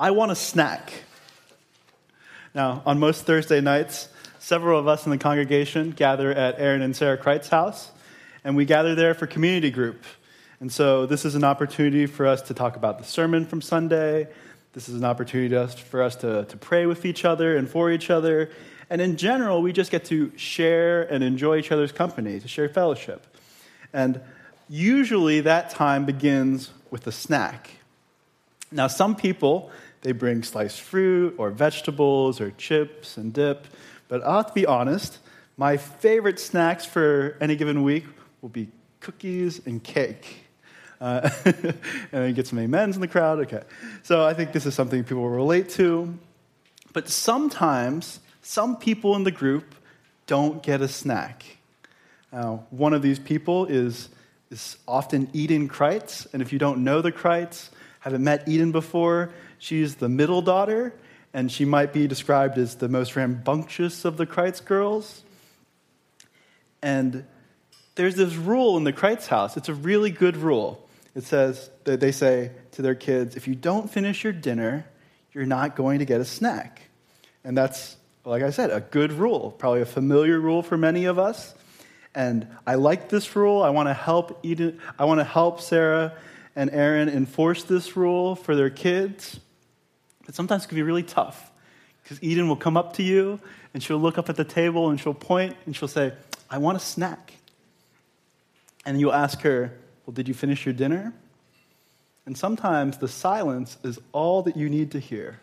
I want a snack. Now, on most Thursday nights, several of us in the congregation gather at Aaron and Sarah Kreit's house, and we gather there for community group. And so, this is an opportunity for us to talk about the sermon from Sunday. This is an opportunity for us to, to pray with each other and for each other. And in general, we just get to share and enjoy each other's company, to share fellowship. And usually, that time begins with a snack. Now, some people, they bring sliced fruit or vegetables or chips and dip. But I'll have to be honest, my favorite snacks for any given week will be cookies and cake. Uh, and then get some amens in the crowd. Okay. So I think this is something people will relate to. But sometimes, some people in the group don't get a snack. Now, one of these people is, is often Eden Kreitz. And if you don't know the Kreitz, haven't met Eden before, she's the middle daughter, and she might be described as the most rambunctious of the Kreitz girls. And there's this rule in the Kreitz house. It's a really good rule. It says that they say to their kids, if you don't finish your dinner, you're not going to get a snack. And that's, like I said, a good rule, probably a familiar rule for many of us. And I like this rule. I want to help Eden, I want to help Sarah and Aaron enforce this rule for their kids. But sometimes it can be really tough because Eden will come up to you and she'll look up at the table and she'll point and she'll say, I want a snack. And you'll ask her, Well, did you finish your dinner? And sometimes the silence is all that you need to hear.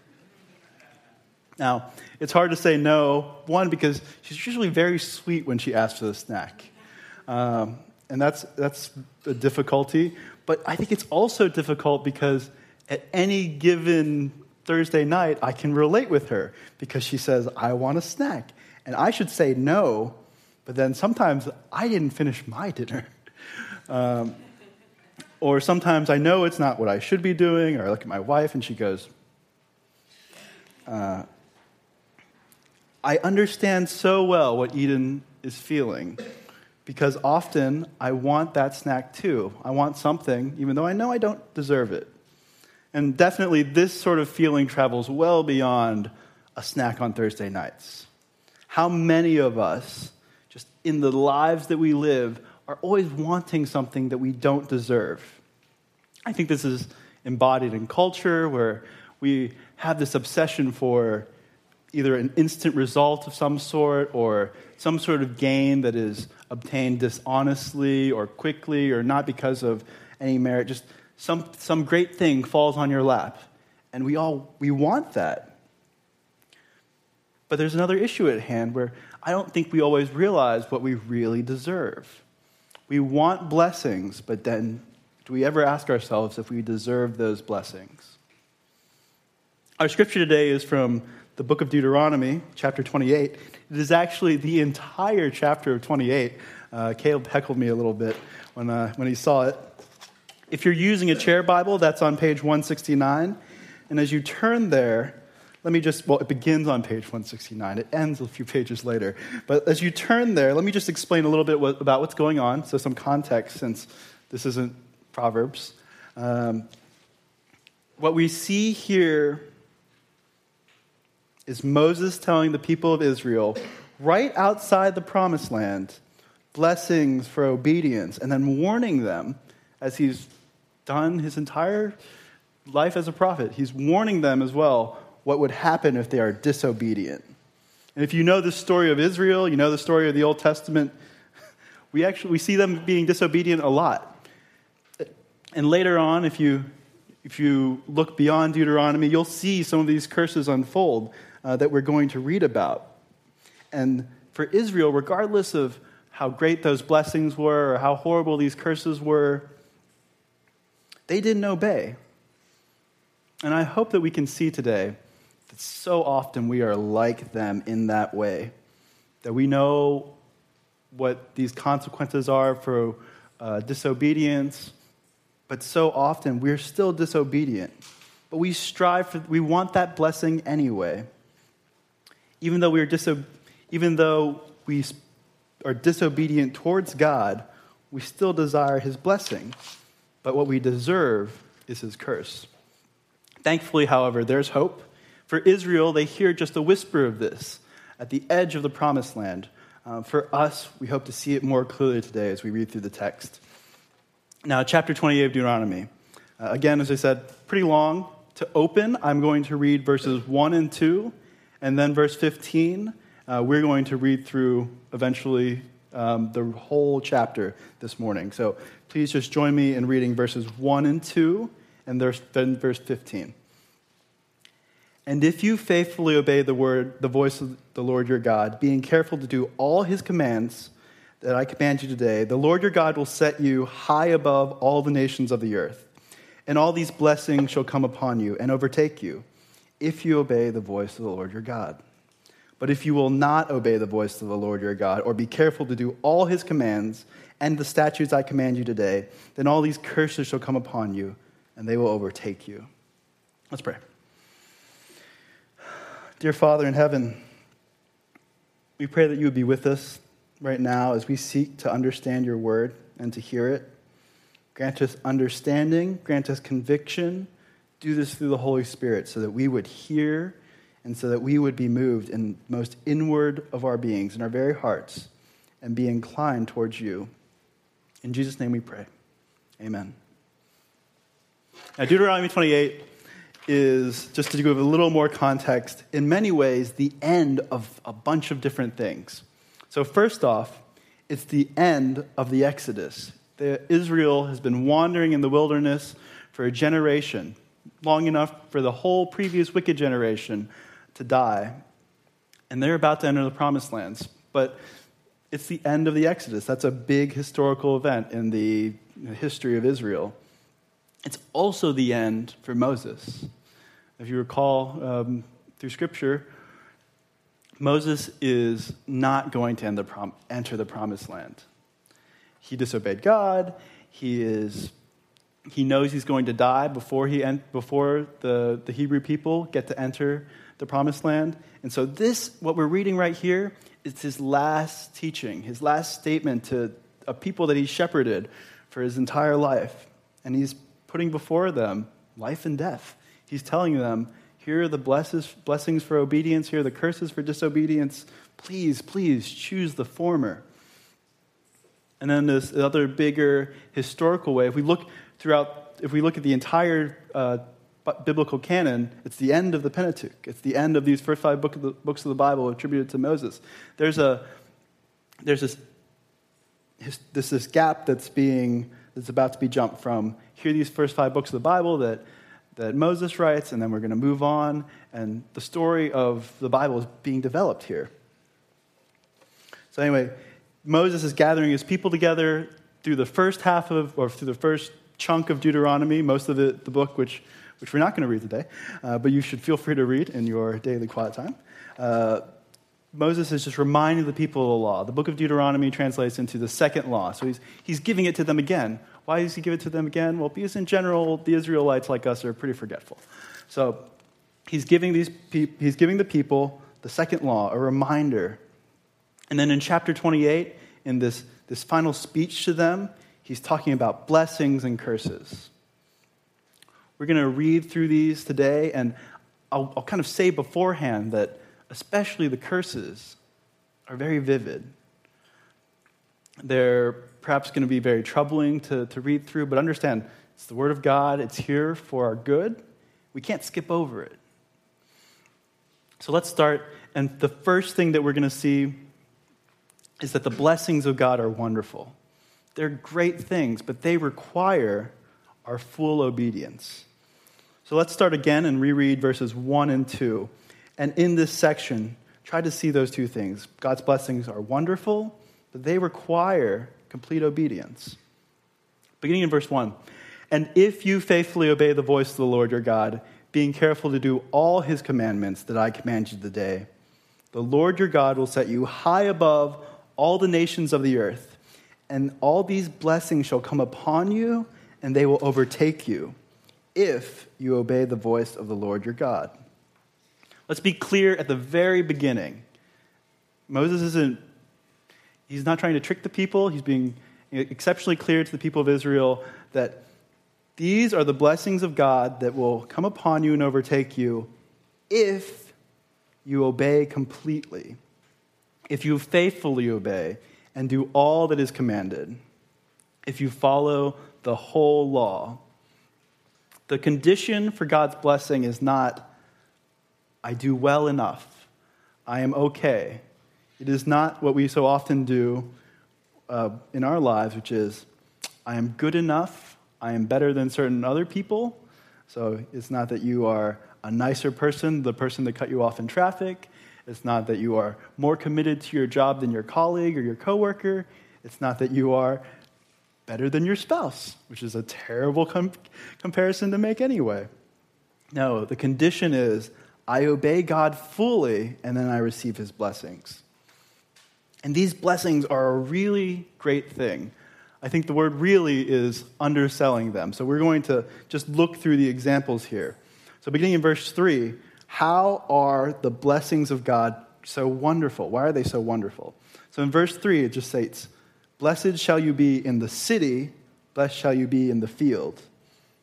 Now, it's hard to say no, one, because she's usually very sweet when she asks for the snack. Um, and that's, that's a difficulty. But I think it's also difficult because at any given Thursday night, I can relate with her because she says, I want a snack. And I should say no, but then sometimes I didn't finish my dinner. Um, or sometimes I know it's not what I should be doing, or I look at my wife and she goes, uh, I understand so well what Eden is feeling because often I want that snack too. I want something, even though I know I don't deserve it. And definitely, this sort of feeling travels well beyond a snack on Thursday nights. How many of us, just in the lives that we live, are always wanting something that we don't deserve? I think this is embodied in culture where we have this obsession for either an instant result of some sort or some sort of gain that is obtained dishonestly or quickly or not because of any merit. Just some, some great thing falls on your lap. And we all we want that. But there's another issue at hand where I don't think we always realize what we really deserve. We want blessings, but then do we ever ask ourselves if we deserve those blessings? Our scripture today is from the book of Deuteronomy, chapter 28. It is actually the entire chapter of 28. Uh, Caleb heckled me a little bit when, uh, when he saw it. If you're using a chair Bible, that's on page 169. And as you turn there, let me just, well, it begins on page 169. It ends a few pages later. But as you turn there, let me just explain a little bit what, about what's going on. So, some context since this isn't Proverbs. Um, what we see here is Moses telling the people of Israel, right outside the promised land, blessings for obedience, and then warning them, as he's done his entire life as a prophet, he's warning them as well what would happen if they are disobedient. And if you know the story of Israel, you know the story of the Old Testament, we actually we see them being disobedient a lot. And later on, if you if you look beyond Deuteronomy, you'll see some of these curses unfold uh, that we're going to read about. And for Israel, regardless of how great those blessings were or how horrible these curses were, they didn't obey. And I hope that we can see today that so often we are like them in that way. That we know what these consequences are for uh, disobedience, but so often we're still disobedient. But we strive for, we want that blessing anyway even though we are diso- even though we are disobedient towards God, we still desire his blessing. But what we deserve is his curse. Thankfully, however, there's hope. For Israel, they hear just a whisper of this at the edge of the promised land. Uh, for us, we hope to see it more clearly today as we read through the text. Now, chapter 28 of Deuteronomy. Uh, again, as I said, pretty long. To open, I'm going to read verses 1 and 2, and then verse 15. Uh, we're going to read through eventually um, the whole chapter this morning. So please just join me in reading verses 1 and 2, and then verse 15. And if you faithfully obey the word, the voice of the Lord your God, being careful to do all his commands that I command you today, the Lord your God will set you high above all the nations of the earth. And all these blessings shall come upon you and overtake you if you obey the voice of the Lord your God. But if you will not obey the voice of the Lord your God, or be careful to do all his commands and the statutes I command you today, then all these curses shall come upon you, and they will overtake you. Let's pray. Dear Father in heaven, we pray that you would be with us right now as we seek to understand your word and to hear it. Grant us understanding, grant us conviction. Do this through the Holy Spirit so that we would hear and so that we would be moved in most inward of our beings, in our very hearts, and be inclined towards you. In Jesus' name we pray. Amen. Now, Deuteronomy 28 is, just to give a little more context, in many ways, the end of a bunch of different things. So, first off, it's the end of the Exodus. The, Israel has been wandering in the wilderness for a generation, long enough for the whole previous wicked generation to die. And they're about to enter the promised lands. But it's the end of the Exodus. That's a big historical event in the history of Israel. It's also the end for Moses. If you recall um, through Scripture, Moses is not going to the prom- enter the promised land. He disobeyed God. He, is, he knows he's going to die before, he en- before the, the Hebrew people get to enter the promised land. And so, this, what we're reading right here, is his last teaching, his last statement to a people that he shepherded for his entire life. And he's putting before them life and death. He's telling them, here are the blessings for obedience, here are the curses for disobedience. Please, please choose the former. And then this other bigger historical way, if we look throughout, if we look at the entire uh, biblical canon, it's the end of the Pentateuch. It's the end of these first five book of the, books of the Bible attributed to Moses. There's a there's this this this gap that's being that's about to be jumped from here these first five books of the Bible that that Moses writes, and then we're going to move on, and the story of the Bible is being developed here. So anyway, Moses is gathering his people together through the first half of, or through the first chunk of Deuteronomy, most of it, the book, which, which we're not going to read today, uh, but you should feel free to read in your daily quiet time. Uh, Moses is just reminding the people of the law. The book of Deuteronomy translates into the second law. So he's, he's giving it to them again. Why does he give it to them again? Well, because in general, the Israelites, like us, are pretty forgetful. So he's giving, these pe- he's giving the people the second law, a reminder. And then in chapter 28, in this, this final speech to them, he's talking about blessings and curses. We're going to read through these today, and I'll, I'll kind of say beforehand that especially the curses are very vivid. They're perhaps going to be very troubling to, to read through, but understand it's the Word of God, it's here for our good. We can't skip over it. So let's start. And the first thing that we're going to see is that the blessings of God are wonderful. They're great things, but they require our full obedience. So let's start again and reread verses 1 and 2. And in this section, try to see those two things. God's blessings are wonderful, but they require complete obedience. Beginning in verse 1 And if you faithfully obey the voice of the Lord your God, being careful to do all his commandments that I command you today, the Lord your God will set you high above all the nations of the earth, and all these blessings shall come upon you, and they will overtake you, if you obey the voice of the Lord your God. Let's be clear at the very beginning. Moses isn't, he's not trying to trick the people. He's being exceptionally clear to the people of Israel that These are the blessings of God that will come upon you and overtake you if you obey completely, if you faithfully obey and do all that is commanded, if you follow the whole law. The condition for God's blessing is not, I do well enough, I am okay. It is not what we so often do uh, in our lives, which is, I am good enough, I am better than certain other people. So it's not that you are a nicer person, the person that cut you off in traffic. It's not that you are more committed to your job than your colleague or your coworker. It's not that you are better than your spouse, which is a terrible com- comparison to make anyway. No, the condition is I obey God fully and then I receive his blessings. And these blessings are a really great thing. I think the word really is underselling them. So we're going to just look through the examples here. So, beginning in verse 3, how are the blessings of God so wonderful? Why are they so wonderful? So, in verse 3, it just states, Blessed shall you be in the city, blessed shall you be in the field.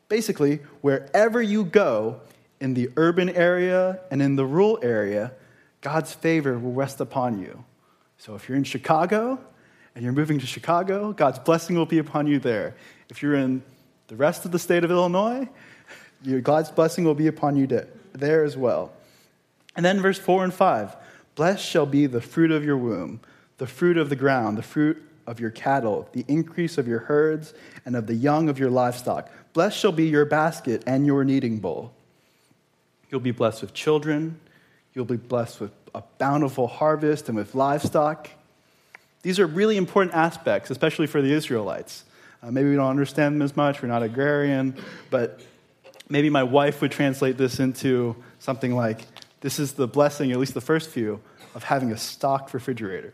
Basically, wherever you go, in the urban area and in the rural area, God's favor will rest upon you. So if you're in Chicago and you're moving to Chicago, God's blessing will be upon you there. If you're in the rest of the state of Illinois, God's blessing will be upon you there as well. And then verse 4 and 5 Blessed shall be the fruit of your womb, the fruit of the ground, the fruit of your cattle, the increase of your herds, and of the young of your livestock. Blessed shall be your basket and your kneading bowl. You'll be blessed with children. You'll be blessed with a bountiful harvest and with livestock. These are really important aspects, especially for the Israelites. Uh, maybe we don't understand them as much, we're not agrarian, but maybe my wife would translate this into something like this is the blessing, at least the first few, of having a stocked refrigerator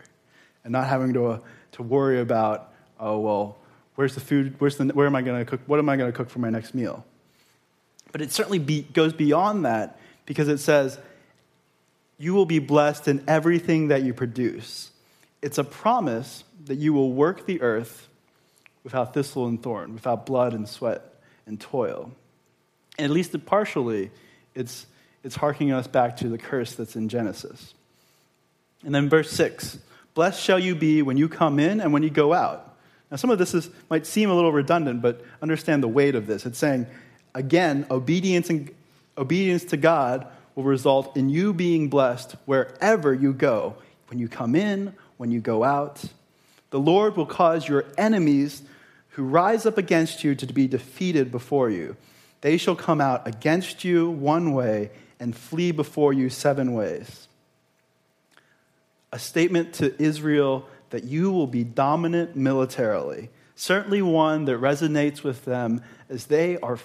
and not having to, uh, to worry about, oh, well, where's the food? Where's the, where am I going to cook? What am I going to cook for my next meal? But it certainly be, goes beyond that because it says, you will be blessed in everything that you produce. It's a promise that you will work the earth without thistle and thorn, without blood and sweat and toil. And at least partially, it's, it's harking us back to the curse that's in Genesis. And then verse 6 Blessed shall you be when you come in and when you go out. Now, some of this is, might seem a little redundant, but understand the weight of this. It's saying, again, obedience, and, obedience to God will result in you being blessed wherever you go, when you come in, when you go out. The Lord will cause your enemies who rise up against you to be defeated before you. They shall come out against you one way and flee before you seven ways. A statement to Israel that you will be dominant militarily. Certainly one that resonates with them as they are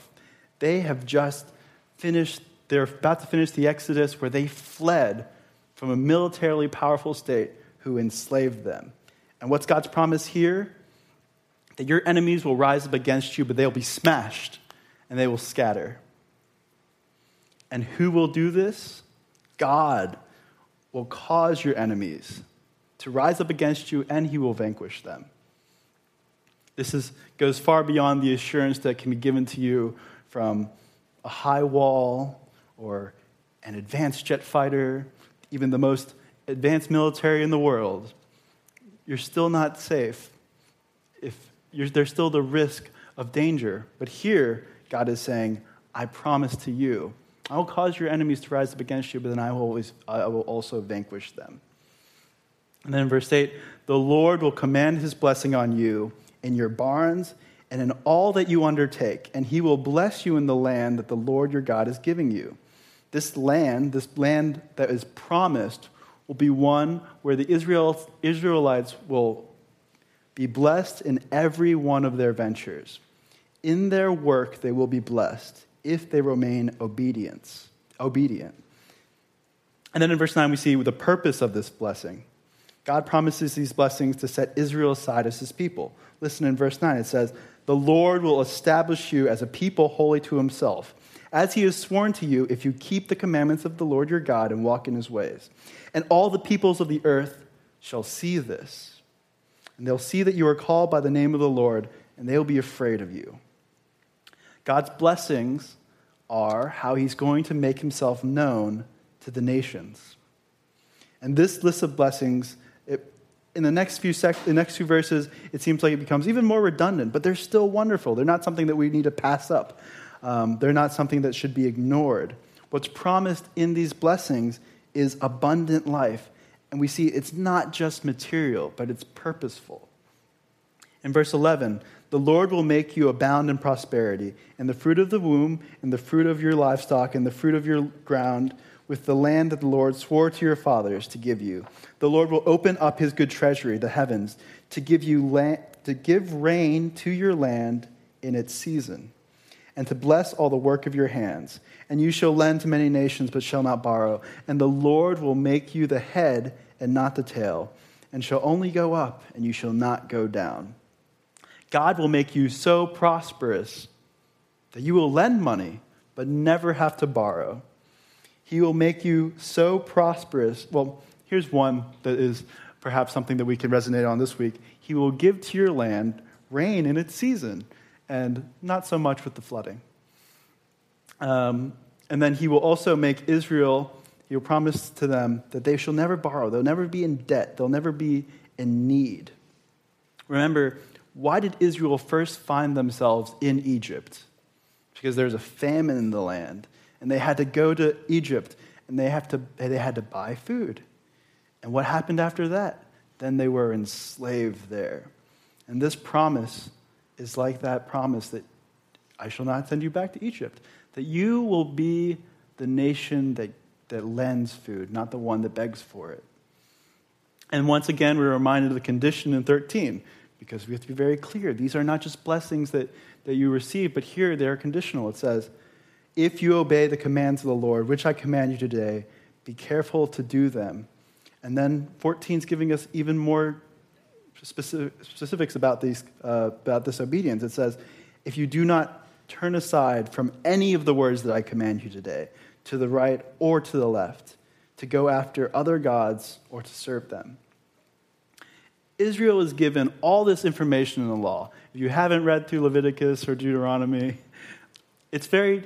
they have just finished they're about to finish the Exodus where they fled from a militarily powerful state who enslaved them. And what's God's promise here? That your enemies will rise up against you, but they'll be smashed and they will scatter. And who will do this? God will cause your enemies to rise up against you and he will vanquish them. This is, goes far beyond the assurance that can be given to you from a high wall or an advanced jet fighter, even the most advanced military in the world, you're still not safe. If there's still the risk of danger. But here, God is saying, I promise to you, I will cause your enemies to rise up against you, but then I will, always, I will also vanquish them. And then verse 8, the Lord will command his blessing on you in your barns and in all that you undertake, and he will bless you in the land that the Lord your God is giving you. This land, this land that is promised, will be one where the Israelites will be blessed in every one of their ventures. In their work, they will be blessed if they remain obedience, obedient. And then in verse 9, we see the purpose of this blessing. God promises these blessings to set Israel aside as his people. Listen in verse 9, it says, The Lord will establish you as a people holy to himself as he has sworn to you, if you keep the commandments of the Lord your God and walk in his ways. And all the peoples of the earth shall see this. And they'll see that you are called by the name of the Lord, and they'll be afraid of you. God's blessings are how he's going to make himself known to the nations. And this list of blessings, it, in the next few sec- the next few verses, it seems like it becomes even more redundant, but they're still wonderful. They're not something that we need to pass up. Um, they're not something that should be ignored. What's promised in these blessings is abundant life. And we see it's not just material, but it's purposeful. In verse 11, the Lord will make you abound in prosperity, in the fruit of the womb, in the fruit of your livestock, in the fruit of your ground, with the land that the Lord swore to your fathers to give you. The Lord will open up his good treasury, the heavens, to give you land, to give rain to your land in its season, and to bless all the work of your hands. And you shall lend to many nations, but shall not borrow. And the Lord will make you the head and not the tail, and shall only go up, and you shall not go down. God will make you so prosperous that you will lend money, but never have to borrow. He will make you so prosperous. Well, here's one that is perhaps something that we can resonate on this week. He will give to your land rain in its season, and not so much with the flooding. Um, and then he will also make Israel, he will promise to them that they shall never borrow, they'll never be in debt, they'll never be in need. Remember, why did Israel first find themselves in Egypt? Because there's a famine in the land, and they had to go to Egypt, and they, have to, they had to buy food. And what happened after that? Then they were enslaved there. And this promise is like that promise that I shall not send you back to Egypt, that you will be the nation that, that lends food, not the one that begs for it. And once again, we're reminded of the condition in 13 because we have to be very clear. These are not just blessings that, that you receive, but here they're conditional. It says, If you obey the commands of the Lord, which I command you today, be careful to do them. And then 14 is giving us even more specific, specifics about, these, uh, about this obedience. It says, If you do not turn aside from any of the words that I command you today, to the right or to the left, to go after other gods or to serve them. Israel is given all this information in the law. If you haven't read through Leviticus or Deuteronomy, it's very,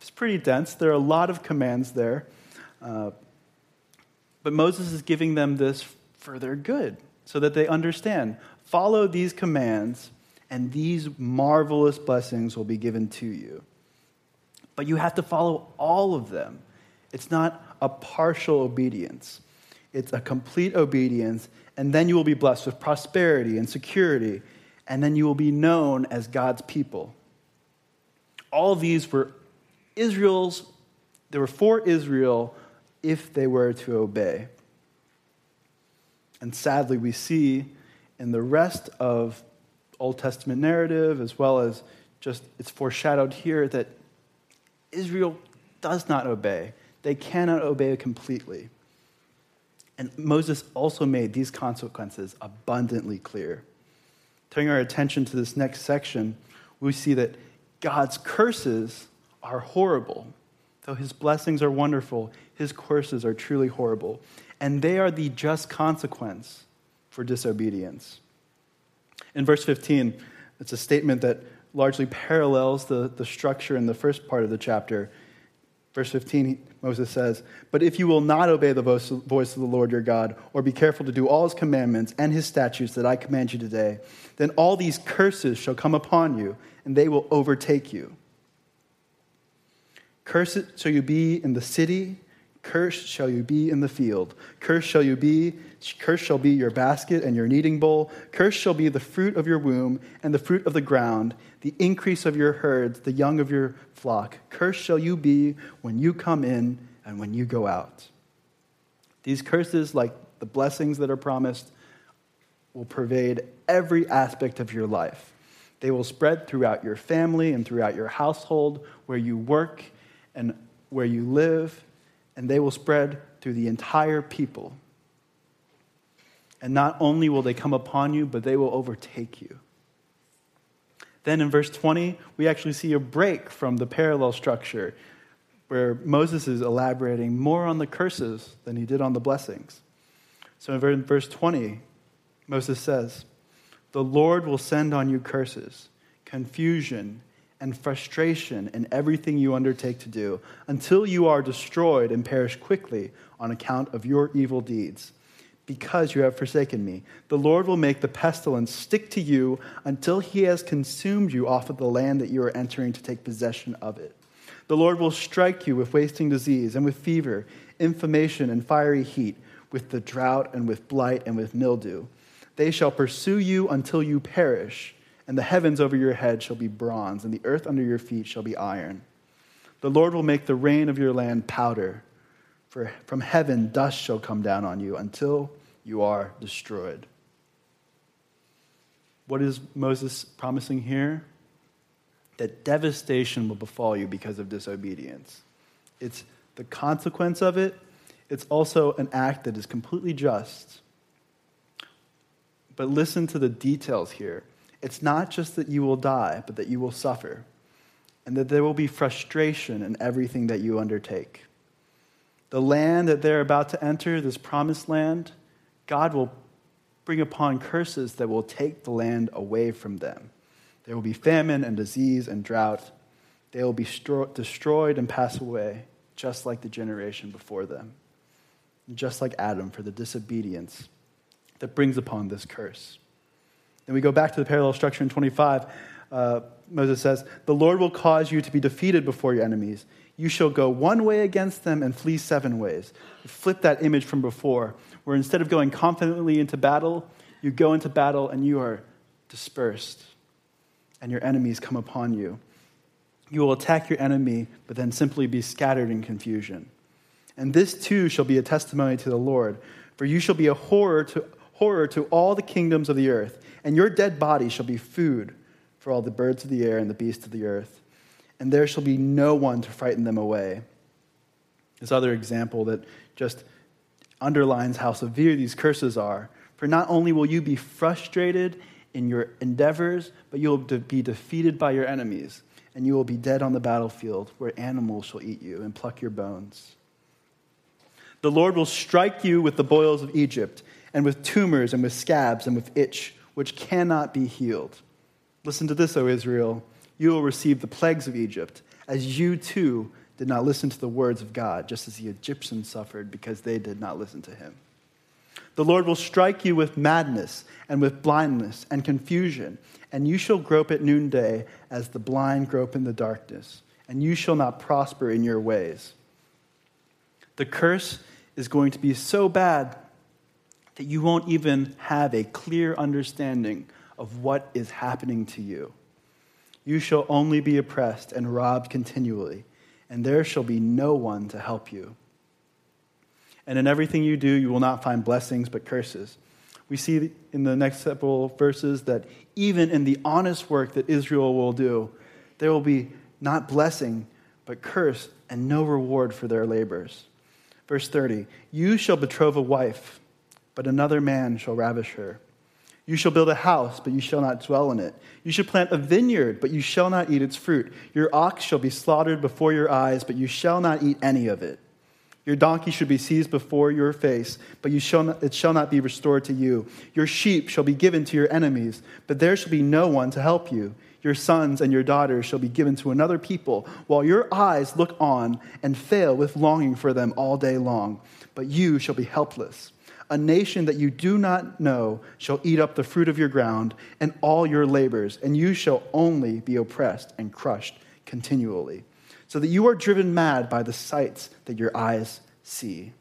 it's pretty dense. There are a lot of commands there. Uh, but Moses is giving them this for their good, so that they understand. Follow these commands, and these marvelous blessings will be given to you. But you have to follow all of them. It's not a partial obedience, it's a complete obedience and then you will be blessed with prosperity and security, and then you will be known as God's people. All these were Israel's, they were for Israel if they were to obey. And sadly, we see in the rest of Old Testament narrative, as well as just it's foreshadowed here, that Israel does not obey. They cannot obey completely. And Moses also made these consequences abundantly clear. Turning our attention to this next section, we see that God's curses are horrible. Though his blessings are wonderful, his curses are truly horrible. And they are the just consequence for disobedience. In verse 15, it's a statement that largely parallels the, the structure in the first part of the chapter. Verse 15, Moses says, But if you will not obey the voice of the Lord your God, or be careful to do all his commandments and his statutes that I command you today, then all these curses shall come upon you, and they will overtake you. Cursed shall you be in the city, cursed shall you be in the field. Cursed shall you be, cursed shall be your basket and your kneading bowl. Cursed shall be the fruit of your womb and the fruit of the ground, the increase of your herds, the young of your flock. Cursed shall you be when you come in and when you go out. These curses, like the blessings that are promised, will pervade every aspect of your life. They will spread throughout your family and throughout your household, where you work and where you live, and they will spread through the entire people. And not only will they come upon you, but they will overtake you. Then in verse 20, we actually see a break from the parallel structure where Moses is elaborating more on the curses than he did on the blessings. So in verse 20, Moses says, The Lord will send on you curses, confusion, and frustration in everything you undertake to do, until you are destroyed and perish quickly on account of your evil deeds. Because you have forsaken me, the Lord will make the pestilence stick to you until he has consumed you off of the land that you are entering to take possession of it. The Lord will strike you with wasting disease and with fever, inflammation, and fiery heat, with the drought and with blight and with mildew. They shall pursue you until you perish and the heavens over your head shall be bronze, and the earth under your feet shall be iron. The Lord will make the rain of your land powder, for from heaven dust shall come down on you until you are destroyed. What is Moses promising here? That devastation will befall you because of disobedience. It's the consequence of it, it's also an act that is completely just. But listen to the details here. It's not just that you will die, but that you will suffer, and that there will be frustration in everything that you undertake. The land that they're about to enter, this promised land, God will bring upon curses that will take the land away from them. There will be famine and disease and drought. They will be stro- destroyed and pass away, just like the generation before them, just like Adam for the disobedience that brings upon this curse. Then we go back to the parallel structure in 25. Uh, Moses says, The Lord will cause you to be defeated before your enemies. You shall go one way against them and flee seven ways. Flip that image from before, where instead of going confidently into battle, you go into battle and you are dispersed, and your enemies come upon you. You will attack your enemy, but then simply be scattered in confusion. And this too shall be a testimony to the Lord, for you shall be a horror to, horror to all the kingdoms of the earth and your dead body shall be food for all the birds of the air and the beasts of the earth, and there shall be no one to frighten them away. This other example that just underlines how severe these curses are. For not only will you be frustrated in your endeavors, but you will be defeated by your enemies, and you will be dead on the battlefield, where animals shall eat you and pluck your bones. The Lord will strike you with the boils of Egypt, and with tumors, and with scabs, and with itch which cannot be healed. Listen to this, O Israel. You will receive the plagues of Egypt, as you too did not listen to the words of God, just as the Egyptians suffered because they did not listen to him. The Lord will strike you with madness and with blindness and confusion, and you shall grope at noonday as the blind grope in the darkness, and you shall not prosper in your ways. The curse is going to be so bad that you won't even have a clear understanding of what is happening to you. You shall only be oppressed and robbed continually, and there shall be no one to help you. And in everything you do, you will not find blessings but curses. We see in the next several verses that even in the honest work that Israel will do, there will be not blessing but curse and no reward for their labors. Verse 30 You shall betroth a wife but another man shall ravish her. You shall build a house, but you shall not dwell in it. You shall plant a vineyard, but you shall not eat its fruit. Your ox shall be slaughtered before your eyes, but you shall not eat any of it. Your donkey should be seized before your face, but you shall not, it shall not be restored to you. Your sheep shall be given to your enemies, but there shall be no one to help you. Your sons and your daughters shall be given to another people, while your eyes look on and fail with longing for them all day long. But you shall be helpless. A nation that you do not know shall eat up the fruit of your ground and all your labors, and you shall only be oppressed and crushed continually, so that you are driven mad by the sights that your eyes see.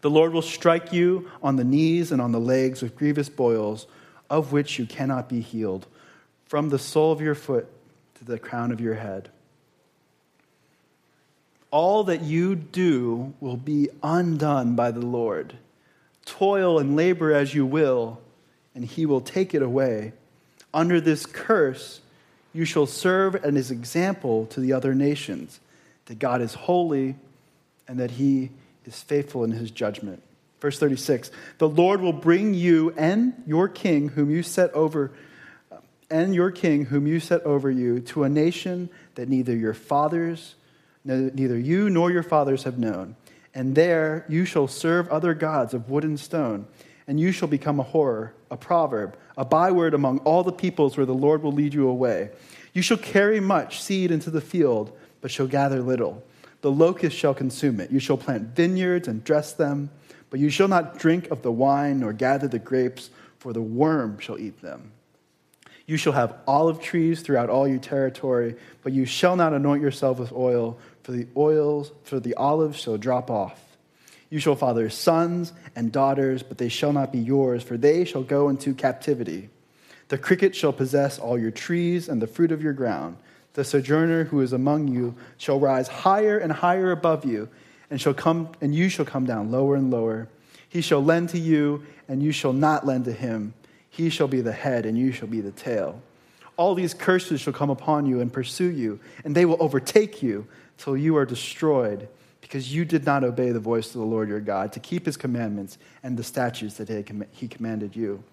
The Lord will strike you on the knees and on the legs with grievous boils, of which you cannot be healed, from the sole of your foot to the crown of your head. All that you do will be undone by the Lord Toil and labor as you will, and he will take it away. Under this curse, you shall serve as his example to the other nations that God is holy and that he is faithful in his judgment. Verse 36 The Lord will bring you and your king, whom you set over, and your king, whom you set over you, to a nation that neither your fathers, neither you nor your fathers have known and there you shall serve other gods of wood and stone, and you shall become a horror, a proverb, a byword among all the peoples where the Lord will lead you away. You shall carry much seed into the field, but shall gather little. The locust shall consume it. You shall plant vineyards and dress them, but you shall not drink of the wine nor gather the grapes, for the worm shall eat them. You shall have olive trees throughout all your territory, but you shall not anoint yourself with oil, for the oils for the olives shall drop off. You shall father sons and daughters, but they shall not be yours, for they shall go into captivity. The cricket shall possess all your trees and the fruit of your ground. The sojourner who is among you shall rise higher and higher above you, and shall come and you shall come down lower and lower. He shall lend to you, and you shall not lend to him. He shall be the head, and you shall be the tail. All these curses shall come upon you and pursue you, and they will overtake you till you are destroyed because you did not obey the voice of the Lord your God to keep his commandments and the statutes that he commanded you.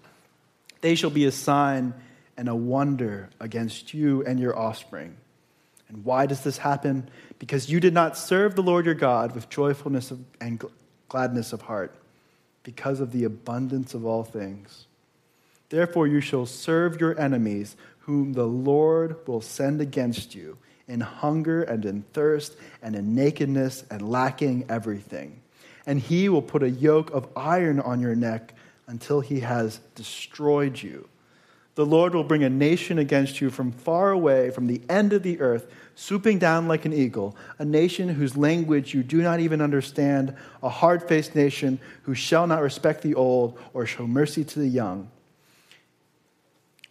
They shall be a sign and a wonder against you and your offspring. And why does this happen? Because you did not serve the Lord your God with joyfulness and gladness of heart, because of the abundance of all things. Therefore, you shall serve your enemies, whom the Lord will send against you in hunger and in thirst and in nakedness and lacking everything. And he will put a yoke of iron on your neck until he has destroyed you. The Lord will bring a nation against you from far away, from the end of the earth, swooping down like an eagle, a nation whose language you do not even understand, a hard faced nation who shall not respect the old or show mercy to the young.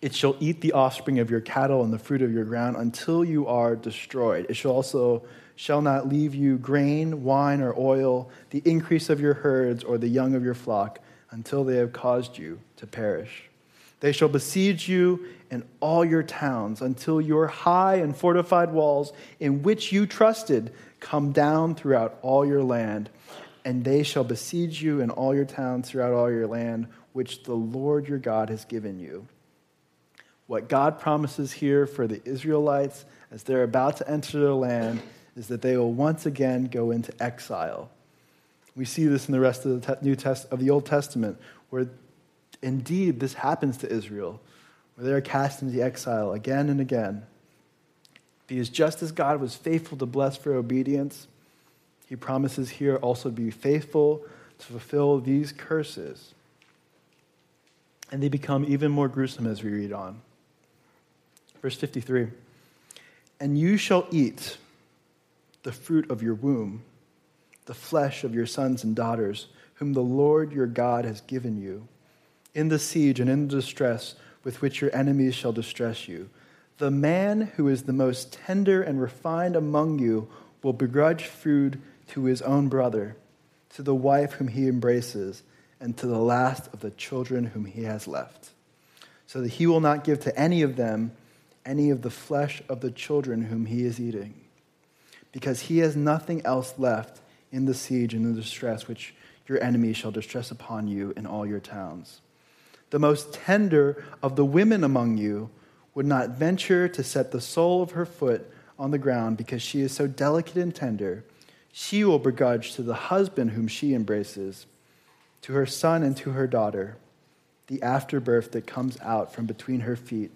It shall eat the offspring of your cattle and the fruit of your ground until you are destroyed. It shall also shall not leave you grain, wine, or oil, the increase of your herds, or the young of your flock, until they have caused you to perish. They shall besiege you in all your towns until your high and fortified walls, in which you trusted, come down throughout all your land. And they shall besiege you in all your towns throughout all your land, which the Lord your God has given you. What God promises here for the Israelites as they're about to enter their land is that they will once again go into exile. We see this in the rest of the New Test of the Old Testament, where indeed this happens to Israel, where they are cast into exile again and again. Because just as God was faithful to bless for obedience, he promises here also to be faithful to fulfill these curses. And they become even more gruesome as we read on. Verse 53 And you shall eat the fruit of your womb, the flesh of your sons and daughters, whom the Lord your God has given you, in the siege and in the distress with which your enemies shall distress you. The man who is the most tender and refined among you will begrudge food to his own brother, to the wife whom he embraces, and to the last of the children whom he has left, so that he will not give to any of them any of the flesh of the children whom he is eating, because he has nothing else left in the siege and the distress which your enemies shall distress upon you in all your towns. The most tender of the women among you would not venture to set the sole of her foot on the ground because she is so delicate and tender. She will begrudge to the husband whom she embraces, to her son and to her daughter, the afterbirth that comes out from between her feet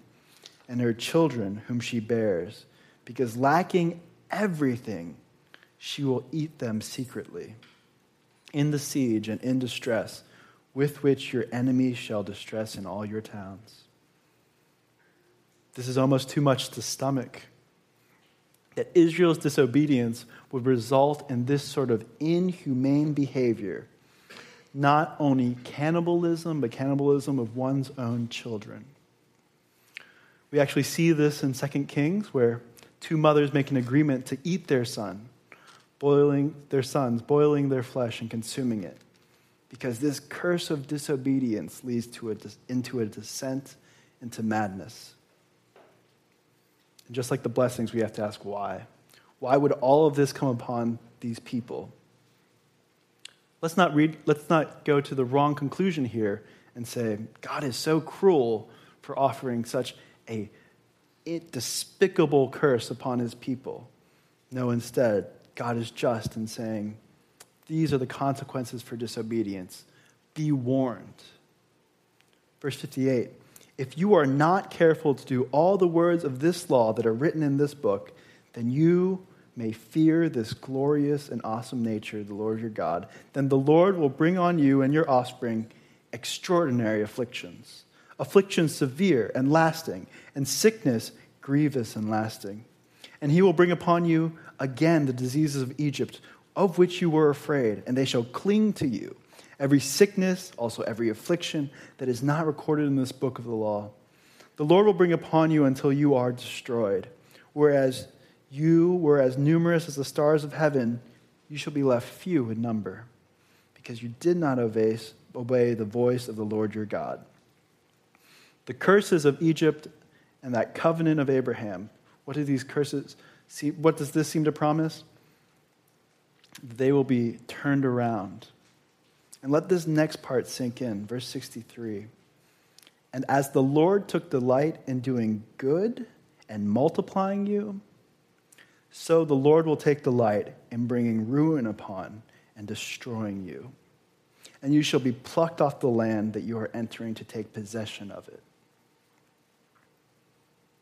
and her children whom she bears, because lacking everything, she will eat them secretly. In the siege and in distress, with which your enemies shall distress in all your towns. This is almost too much to stomach. That Israel's disobedience would result in this sort of inhumane behavior, not only cannibalism, but cannibalism of one's own children. We actually see this in 2 Kings, where two mothers make an agreement to eat their son, boiling their sons, boiling their flesh and consuming it. Because this curse of disobedience leads to a, into a descent into madness. And just like the blessings, we have to ask why. Why would all of this come upon these people? Let's not, read, let's not go to the wrong conclusion here and say, God is so cruel for offering such a despicable curse upon his people. No, instead, God is just in saying, These are the consequences for disobedience. Be warned. Verse 58 If you are not careful to do all the words of this law that are written in this book, then you may fear this glorious and awesome nature the Lord your God. Then the Lord will bring on you and your offspring extraordinary afflictions, afflictions severe and lasting, and sickness grievous and lasting. And he will bring upon you again the diseases of Egypt, of which you were afraid, and they shall cling to you every sickness, also every affliction that is not recorded in this book of the law. The Lord will bring upon you until you are destroyed. Whereas you were as numerous as the stars of heaven, you shall be left few in number, because you did not obey the voice of the Lord your God. The curses of Egypt and that covenant of Abraham, what do these curses see? What does this seem to promise? They will be turned around and let this next part sink in. Verse 63. And as the Lord took delight in doing good and multiplying you, so the Lord will take delight in bringing ruin upon and destroying you. And you shall be plucked off the land that you are entering to take possession of it.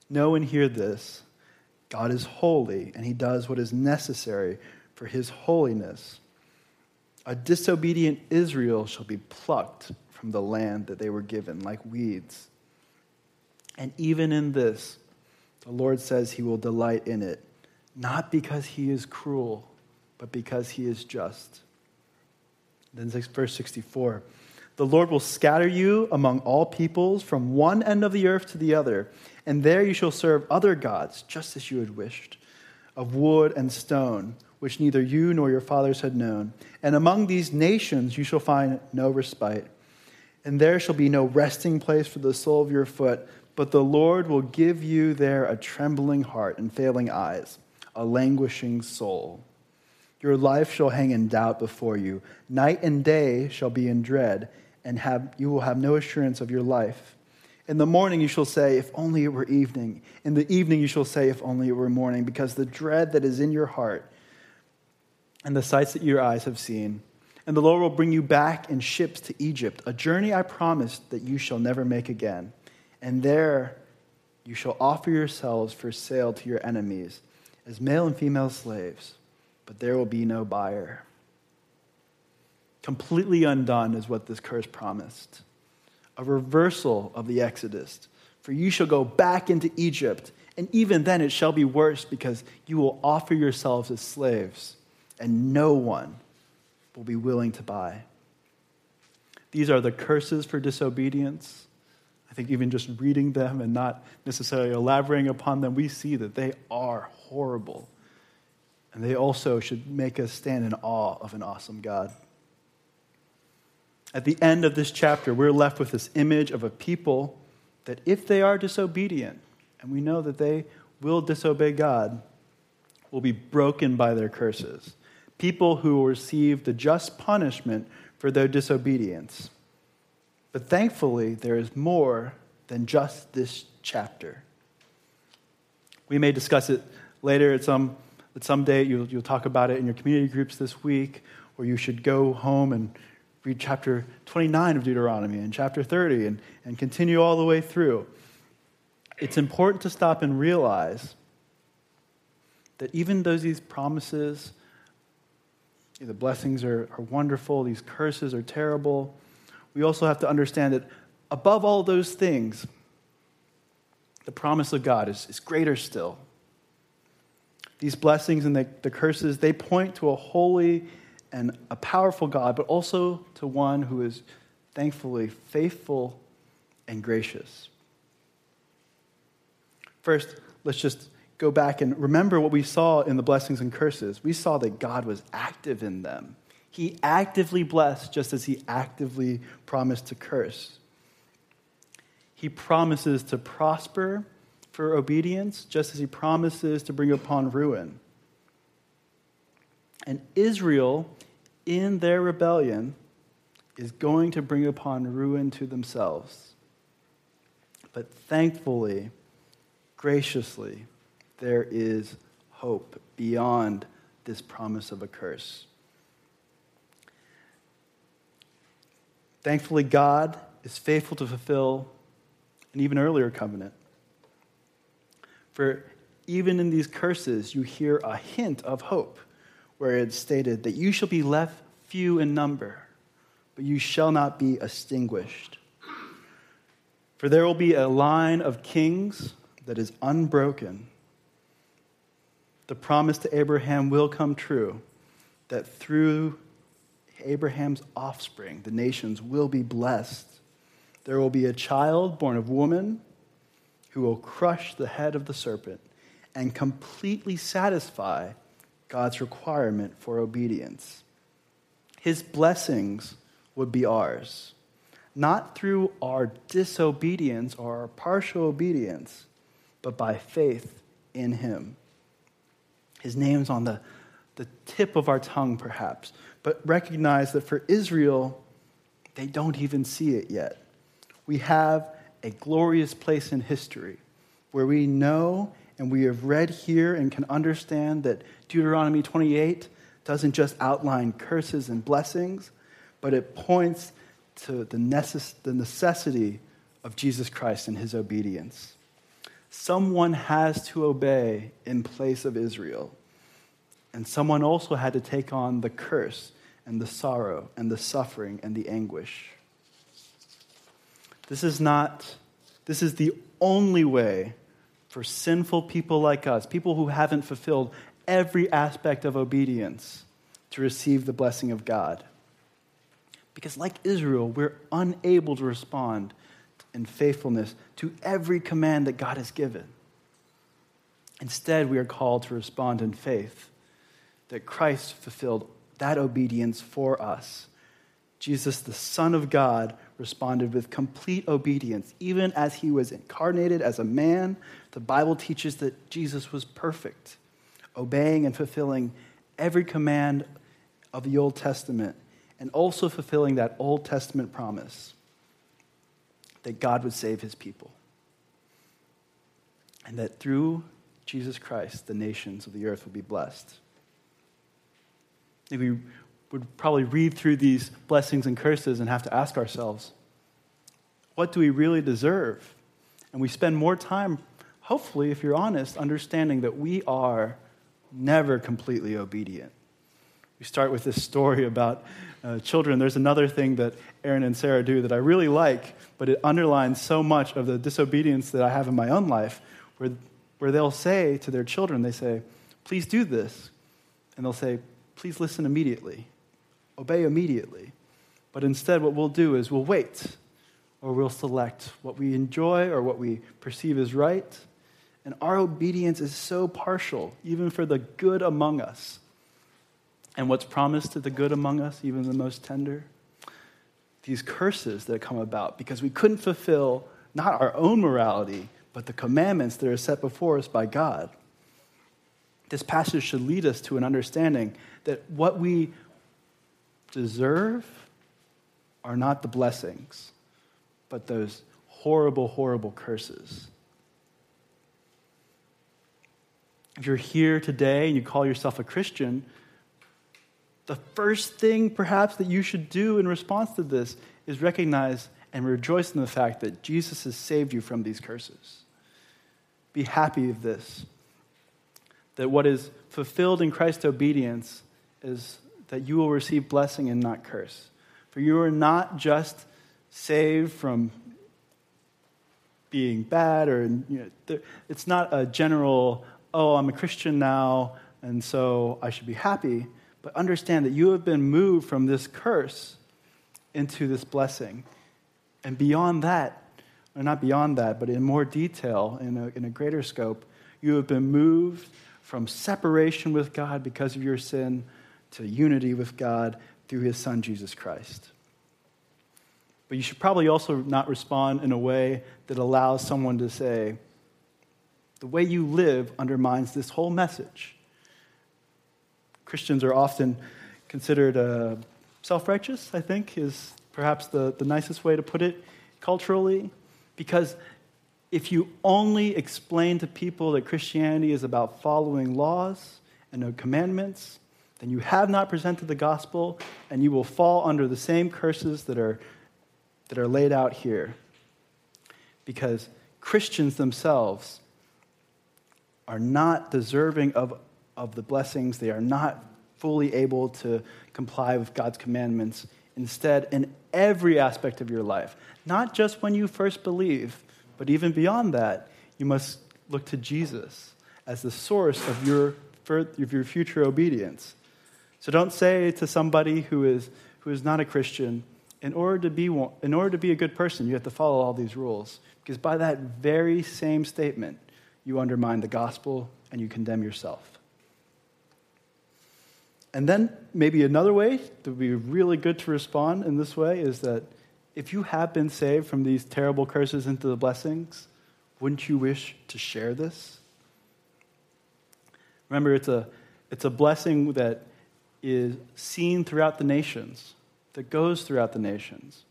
Know and hear this God is holy, and he does what is necessary for his holiness. A disobedient Israel shall be plucked from the land that they were given like weeds. And even in this, the Lord says he will delight in it, not because he is cruel, but because he is just. Then verse 64 The Lord will scatter you among all peoples from one end of the earth to the other, and there you shall serve other gods, just as you had wished, of wood and stone which neither you nor your fathers had known. And among these nations you shall find no respite. And there shall be no resting place for the sole of your foot, but the Lord will give you there a trembling heart and failing eyes, a languishing soul. Your life shall hang in doubt before you. Night and day shall be in dread, and have, you will have no assurance of your life. In the morning you shall say, If only it were evening. In the evening you shall say, If only it were morning, because the dread that is in your heart and the sights that your eyes have seen. And the Lord will bring you back in ships to Egypt, a journey I promised that you shall never make again. And there you shall offer yourselves for sale to your enemies as male and female slaves, but there will be no buyer. Completely undone is what this curse promised a reversal of the Exodus. For you shall go back into Egypt, and even then it shall be worse because you will offer yourselves as slaves and no one will be willing to buy. These are the curses for disobedience. I think even just reading them and not necessarily elaborating upon them, we see that they are horrible. And they also should make us stand in awe of an awesome God. At the end of this chapter, we're left with this image of a people that, if they are disobedient, and we know that they will disobey God, will be broken by their curses people who will receive the just punishment for their disobedience. But thankfully, there is more than just this chapter. We may discuss it later at some, at some date. You'll, you'll talk about it in your community groups this week, or you should go home and read chapter 29 of Deuteronomy and chapter 30 and, and continue all the way through. It's important to stop and realize that even though these promises the blessings are, are wonderful, these curses are terrible. We also have to understand that above all those things, the promise of God is, is greater still. These blessings and the, the curses, they point to a holy and a powerful God, but also to one who is thankfully faithful and gracious. First, let's just go back and remember what we saw in the blessings and curses. We saw that God was active in them. He actively blessed just as he actively promised to curse. He promises to prosper for obedience just as he promises to bring upon ruin. And Israel, in their rebellion, is going to bring upon ruin to themselves. But thankfully, graciously, there is hope beyond this promise of a curse. Thankfully, God is faithful to fulfill an even earlier covenant. For even in these curses, you hear a hint of hope, where it's stated that you shall be left few in number, but you shall not be extinguished. For there will be a line of kings that is unbroken. The promise to Abraham will come true that through Abraham's offspring, the nations will be blessed. There will be a child born of woman who will crush the head of the serpent and completely satisfy God's requirement for obedience. His blessings would be ours, not through our disobedience or our partial obedience, but by faith in Him. His name's on the, the tip of our tongue, perhaps, but recognize that for Israel, they don't even see it yet. We have a glorious place in history where we know and we have read here and can understand that Deuteronomy 28 doesn't just outline curses and blessings, but it points to the, necess- the necessity of Jesus Christ and his obedience. Someone has to obey in place of Israel. And someone also had to take on the curse and the sorrow and the suffering and the anguish. This is not, this is the only way for sinful people like us, people who haven't fulfilled every aspect of obedience, to receive the blessing of God. Because, like Israel, we're unable to respond in faithfulness to every command that God has given. Instead, we are called to respond in faith that Christ fulfilled that obedience for us. Jesus, the Son of God, responded with complete obedience. Even as he was incarnated as a man, the Bible teaches that Jesus was perfect, obeying and fulfilling every command of the Old Testament, and also fulfilling that Old Testament promise that God would save his people. And that through Jesus Christ, the nations of the earth would be blessed. If We would probably read through these blessings and curses and have to ask ourselves, what do we really deserve? And we spend more time, hopefully, if you're honest, understanding that we are never completely obedient. We start with this story about uh, children. There's another thing that Aaron and Sarah do that I really like, but it underlines so much of the disobedience that I have in my own life, where, where they'll say to their children, they say, Please do this. And they'll say, Please listen immediately, obey immediately. But instead, what we'll do is we'll wait or we'll select what we enjoy or what we perceive as right. And our obedience is so partial, even for the good among us. And what's promised to the good among us, even the most tender? These curses that come about because we couldn't fulfill not our own morality, but the commandments that are set before us by God. This passage should lead us to an understanding that what we deserve are not the blessings but those horrible, horrible curses. If you're here today and you call yourself a Christian, the first thing perhaps that you should do in response to this is recognize and rejoice in the fact that Jesus has saved you from these curses. Be happy of this. That what is fulfilled in Christ's obedience is that you will receive blessing and not curse. For you are not just saved from being bad or you know, it's not a general oh i'm a christian now and so i should be happy but understand that you have been moved from this curse into this blessing and beyond that or not beyond that but in more detail in a, in a greater scope you have been moved from separation with god because of your sin to unity with god through his son jesus christ but you should probably also not respond in a way that allows someone to say, the way you live undermines this whole message. Christians are often considered uh, self righteous, I think, is perhaps the, the nicest way to put it culturally. Because if you only explain to people that Christianity is about following laws and no commandments, then you have not presented the gospel and you will fall under the same curses that are that are laid out here. because Christians themselves are not deserving of, of the blessings. They are not fully able to comply with God's commandments. Instead, in every aspect of your life, not just when you first believe, but even beyond that, you must look to Jesus as the source of your, of your future obedience. So don't say to somebody who is, who is not a Christian, in order, to be, in order to be a good person, you have to follow all these rules. Because by that very same statement, you undermine the gospel and you condemn yourself. And then, maybe another way that would be really good to respond in this way is that if you have been saved from these terrible curses into the blessings, wouldn't you wish to share this? Remember, it's a, it's a blessing that is seen throughout the nations, that goes throughout the nations.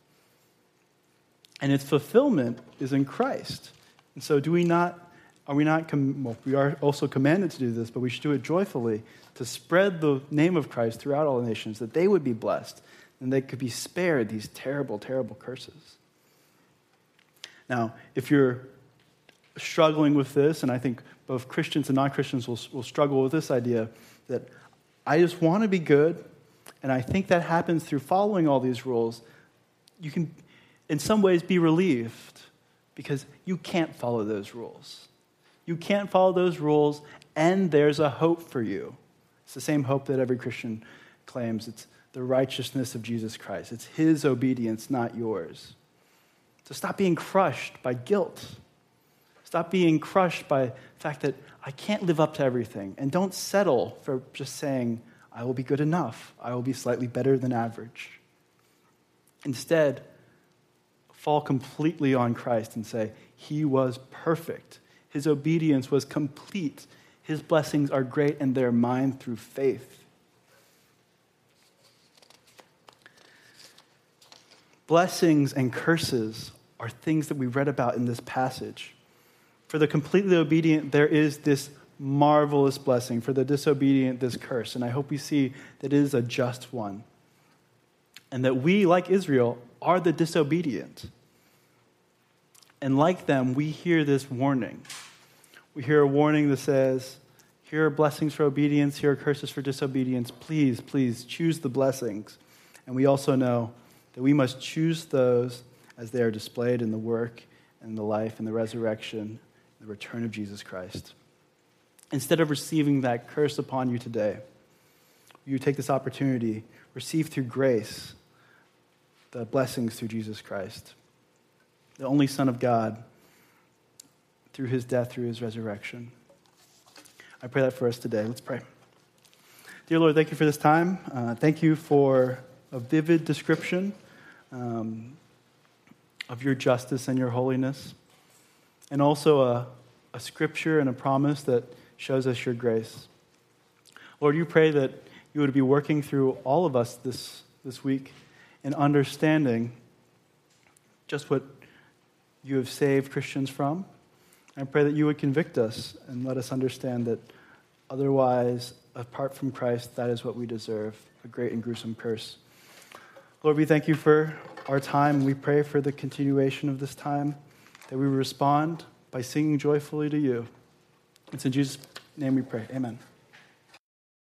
And its fulfillment is in Christ. And so, do we not, are we not, com- well, we are also commanded to do this, but we should do it joyfully to spread the name of Christ throughout all the nations, that they would be blessed and they could be spared these terrible, terrible curses. Now, if you're struggling with this, and I think both Christians and non Christians will, will struggle with this idea that I just want to be good, and I think that happens through following all these rules, you can, in some ways, be relieved because you can't follow those rules. You can't follow those rules, and there's a hope for you. It's the same hope that every Christian claims. It's the righteousness of Jesus Christ. It's his obedience, not yours. So stop being crushed by guilt. Stop being crushed by the fact that I can't live up to everything. And don't settle for just saying, I will be good enough. I will be slightly better than average. Instead, fall completely on Christ and say, He was perfect. His obedience was complete. His blessings are great and they're mine through faith. Blessings and curses are things that we read about in this passage. For the completely obedient, there is this marvelous blessing. For the disobedient, this curse. And I hope we see that it is a just one. And that we, like Israel, are the disobedient. And like them, we hear this warning. We hear a warning that says, Here are blessings for obedience, here are curses for disobedience. Please, please choose the blessings. And we also know that we must choose those as they are displayed in the work and the life and the resurrection, the return of Jesus Christ. Instead of receiving that curse upon you today, you take this opportunity, receive through grace the blessings through Jesus Christ, the only Son of God, through his death, through his resurrection. I pray that for us today. Let's pray. Dear Lord, thank you for this time. Uh, thank you for a vivid description um, of your justice and your holiness, and also a, a scripture and a promise that shows us your grace. Lord, you pray that you would be working through all of us this, this week in understanding just what you have saved Christians from. I pray that you would convict us and let us understand that otherwise, apart from Christ, that is what we deserve a great and gruesome curse. Lord, we thank you for our time. We pray for the continuation of this time, that we respond by singing joyfully to you. It's in Jesus' name we pray. Amen.